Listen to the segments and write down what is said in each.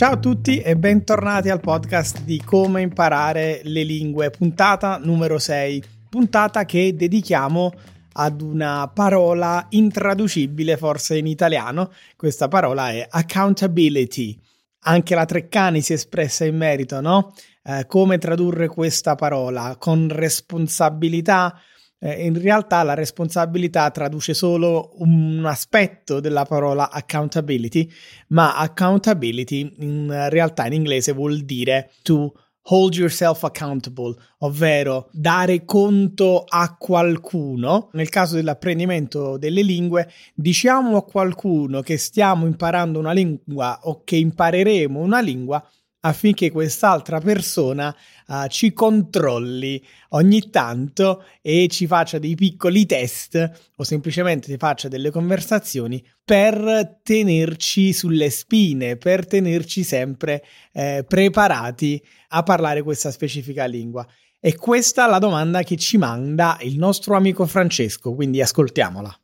Ciao a tutti e bentornati al podcast di Come imparare le lingue, puntata numero 6, puntata che dedichiamo ad una parola intraducibile forse in italiano, questa parola è accountability. Anche la Treccani si è espressa in merito, no? Eh, come tradurre questa parola con responsabilità, eh, in realtà la responsabilità traduce solo un aspetto della parola accountability, ma accountability in realtà in inglese vuol dire to hold yourself accountable, ovvero dare conto a qualcuno. Nel caso dell'apprendimento delle lingue, diciamo a qualcuno che stiamo imparando una lingua o che impareremo una lingua affinché quest'altra persona uh, ci controlli ogni tanto e ci faccia dei piccoli test o semplicemente faccia delle conversazioni per tenerci sulle spine, per tenerci sempre eh, preparati a parlare questa specifica lingua. E questa è la domanda che ci manda il nostro amico Francesco, quindi ascoltiamola.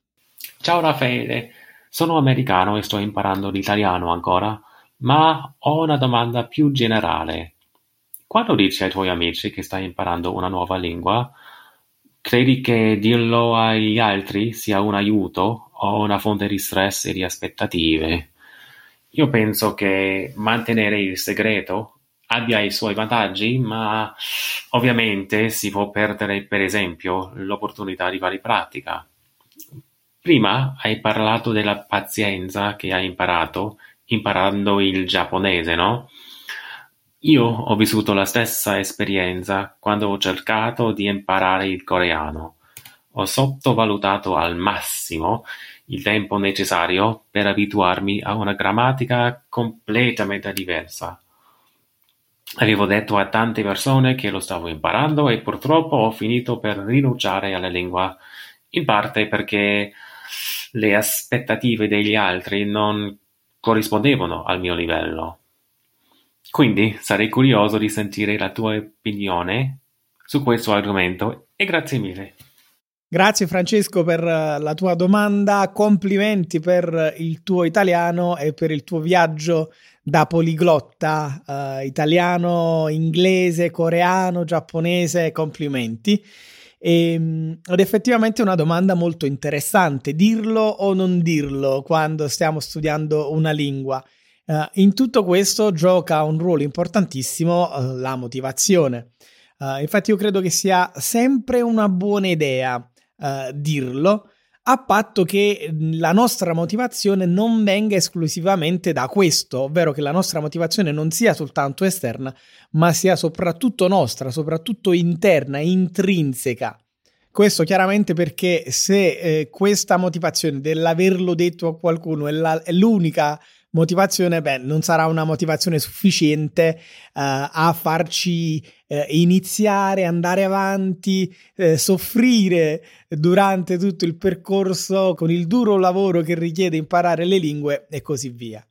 Ciao Raffaele, sono americano e sto imparando l'italiano ancora ma ho una domanda più generale. Quando dici ai tuoi amici che stai imparando una nuova lingua, credi che dirlo agli altri sia un aiuto o una fonte di stress e di aspettative? Io penso che mantenere il segreto abbia i suoi vantaggi, ma ovviamente si può perdere, per esempio, l'opportunità di fare pratica. Prima hai parlato della pazienza che hai imparato imparando il giapponese, no? Io ho vissuto la stessa esperienza quando ho cercato di imparare il coreano. Ho sottovalutato al massimo il tempo necessario per abituarmi a una grammatica completamente diversa. Avevo detto a tante persone che lo stavo imparando e purtroppo ho finito per rinunciare alla lingua, in parte perché le aspettative degli altri non corrispondevano al mio livello. Quindi sarei curioso di sentire la tua opinione su questo argomento e grazie mille. Grazie Francesco per eh, la tua domanda, complimenti per il tuo italiano e per il tuo viaggio da poliglotta uh, italiano, inglese, coreano, giapponese, complimenti. E, ehm, ed effettivamente è una domanda molto interessante, dirlo o non dirlo quando stiamo studiando una lingua. Uh, in tutto questo gioca un ruolo importantissimo uh, la motivazione. Uh, infatti io credo che sia sempre una buona idea dirlo, a patto che la nostra motivazione non venga esclusivamente da questo, ovvero che la nostra motivazione non sia soltanto esterna, ma sia soprattutto nostra, soprattutto interna, intrinseca. Questo chiaramente perché se eh, questa motivazione dell'averlo detto a qualcuno è, la, è l'unica motivazione, beh, non sarà una motivazione sufficiente uh, a farci uh, iniziare, andare avanti, uh, soffrire durante tutto il percorso con il duro lavoro che richiede imparare le lingue e così via.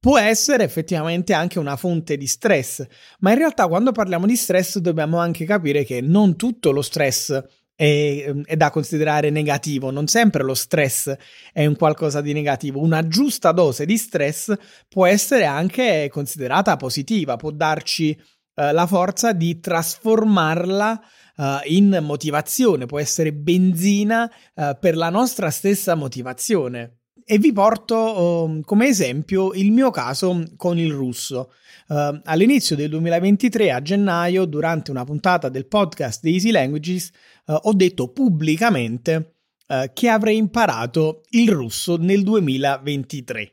Può essere effettivamente anche una fonte di stress, ma in realtà quando parliamo di stress dobbiamo anche capire che non tutto lo stress è, è, da considerare negativo, non sempre lo stress è un qualcosa di negativo, una giusta dose di stress può essere anche considerata positiva, può darci eh, la forza di trasformarla eh, in motivazione, può essere benzina eh, per la nostra stessa motivazione. E vi porto um, come esempio il mio caso con il russo. Uh, all'inizio del 2023, a gennaio, durante una puntata del podcast di Easy Languages, uh, ho detto pubblicamente uh, che avrei imparato il russo nel 2023.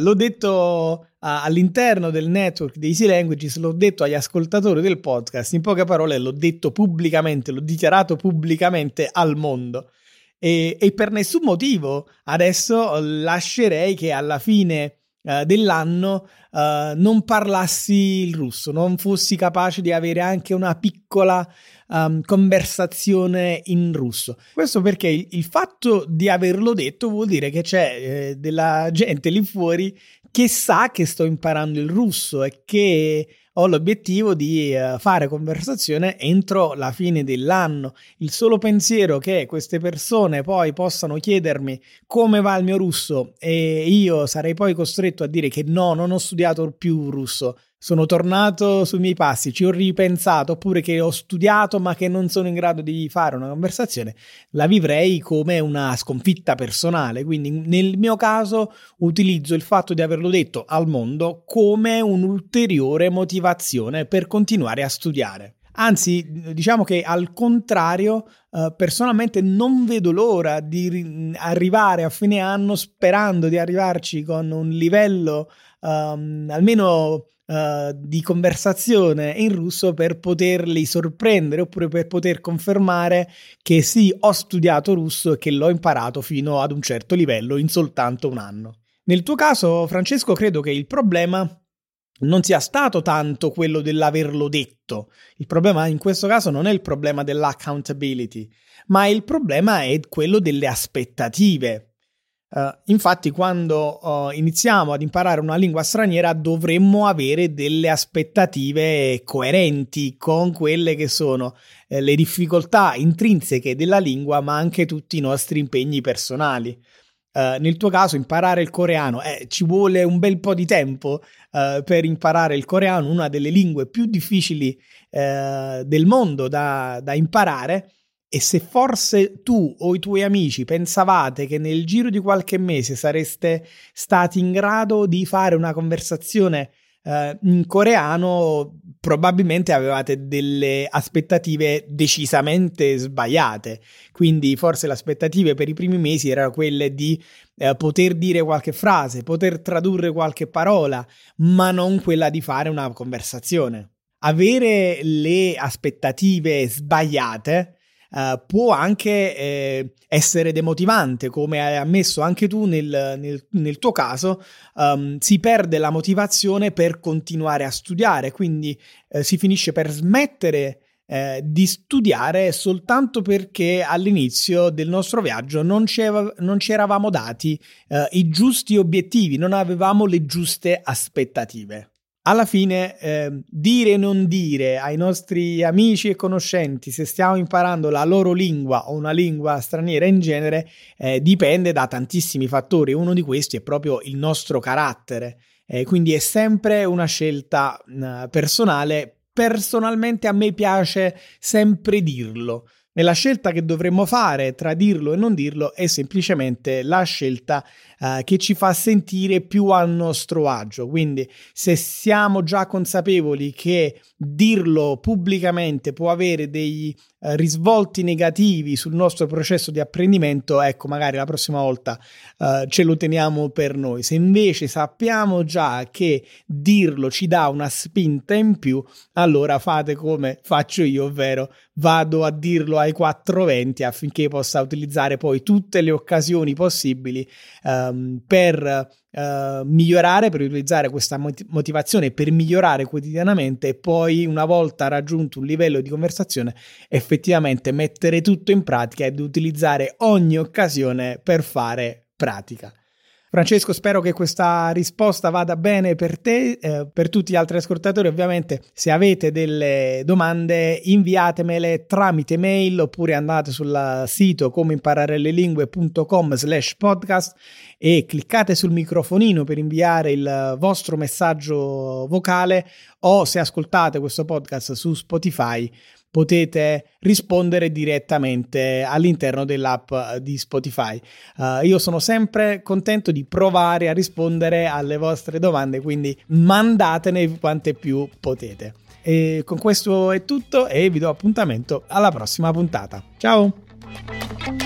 l'ho detto all'interno del network di Easy Languages, l'ho detto agli ascoltatori del podcast, in poche parole l'ho detto pubblicamente, l'ho dichiarato pubblicamente al mondo e, e per nessun motivo adesso lascerei che alla fine Uh, dell'anno uh, non parlassi il russo, non fossi capace di avere anche una piccola um, conversazione in russo. Questo perché il, il, fatto di averlo detto vuol dire che c'è eh, della gente lì fuori che sa che sto imparando il russo e che ho l'obiettivo di uh, fare conversazione entro la fine dell'anno. Il solo pensiero che queste persone poi possano chiedermi come va il mio russo e io sarei poi costretto a dire che no, non ho studiato più russo, sono tornato sui miei passi, ci ho ripensato, oppure che ho studiato ma che non sono in grado di fare una conversazione, la vivrei come una sconfitta personale. Quindi nel mio caso utilizzo il fatto di averlo detto al mondo come un'ulteriore motivazione per continuare a studiare. Anzi, diciamo che al contrario, eh, personalmente non vedo l'ora di arrivare a fine anno sperando di arrivarci con un livello um, almeno uh, di conversazione in russo per poterli sorprendere oppure per poter confermare che sì, ho studiato russo e che l'ho imparato fino ad un certo livello in soltanto un anno. Nel tuo caso, Francesco, credo che il problema non sia stato tanto quello dell'averlo detto. Il problema in questo caso non è il problema dell'accountability, ma il problema è quello delle aspettative. Uh, infatti, quando uh, iniziamo ad imparare una lingua straniera, dovremmo avere delle aspettative coerenti con quelle che sono eh, le difficoltà intrinseche della lingua, ma anche tutti i nostri impegni personali. Uh, nel tuo caso, imparare il coreano eh, ci vuole un bel po' di tempo per imparare il coreano, una delle lingue più difficili del mondo da, da imparare. E se forse tu o i tuoi amici pensavate che nel giro di qualche mese sareste stati in grado di fare una conversazione eh, in coreano, probabilmente avevate delle aspettative decisamente sbagliate. Quindi forse le aspettative per i primi mesi erano quelle di eh, poter dire qualche frase, poter tradurre qualche parola, ma non quella di fare una conversazione. Avere le aspettative sbagliate uh, può anche eh, essere demotivante, come hai ammesso anche tu nel, nel, nel tuo caso, um, si perde la motivazione per continuare a studiare, quindi eh, si finisce per smettere eh, di studiare soltanto perché all'inizio del nostro viaggio non non ci eravamo dati eh, i giusti obiettivi, non avevamo le giuste aspettative alla fine eh, dire e non dire ai nostri amici e conoscenti se stiamo imparando la loro lingua o una lingua straniera in genere eh, dipende da tantissimi fattori. Uno di questi è proprio il nostro carattere. Eh, quindi è sempre una scelta eh, personale. Personalmente a me piace sempre dirlo. Nella scelta che dovremmo fare tra dirlo e non dirlo è semplicemente la scelta eh, che ci fa sentire più a nostro agio. Quindi se siamo già consapevoli che dirlo pubblicamente può avere dei eh, risvolti negativi sul nostro processo di apprendimento, ecco, magari la prossima volta eh, ce lo teniamo per noi. Se invece sappiamo già che dirlo ci dà una spinta in più, allora fate come faccio io, ovvero vado a dirlo ai 420 affinché possa utilizzare poi tutte le occasioni possibili um, per uh, migliorare, per utilizzare questa motivazione, per migliorare quotidianamente e poi una volta raggiunto un livello di conversazione effettivamente mettere tutto in pratica ed utilizzare ogni occasione per fare pratica. Francesco, spero che questa risposta vada bene per te, eh, per tutti gli altri ascoltatori. Ovviamente, se avete delle domande, inviatemele tramite mail oppure andate sul sito comeimpararelelingue.com slash podcast e cliccate sul microfonino per inviare il vostro messaggio vocale o se ascoltate questo podcast su Spotify potete rispondere direttamente all'interno dell'app di Spotify. Uh, io sono sempre contento di provare a rispondere alle vostre domande, quindi mandatene quante più potete. E con questo è tutto e vi do appuntamento alla prossima puntata. Ciao!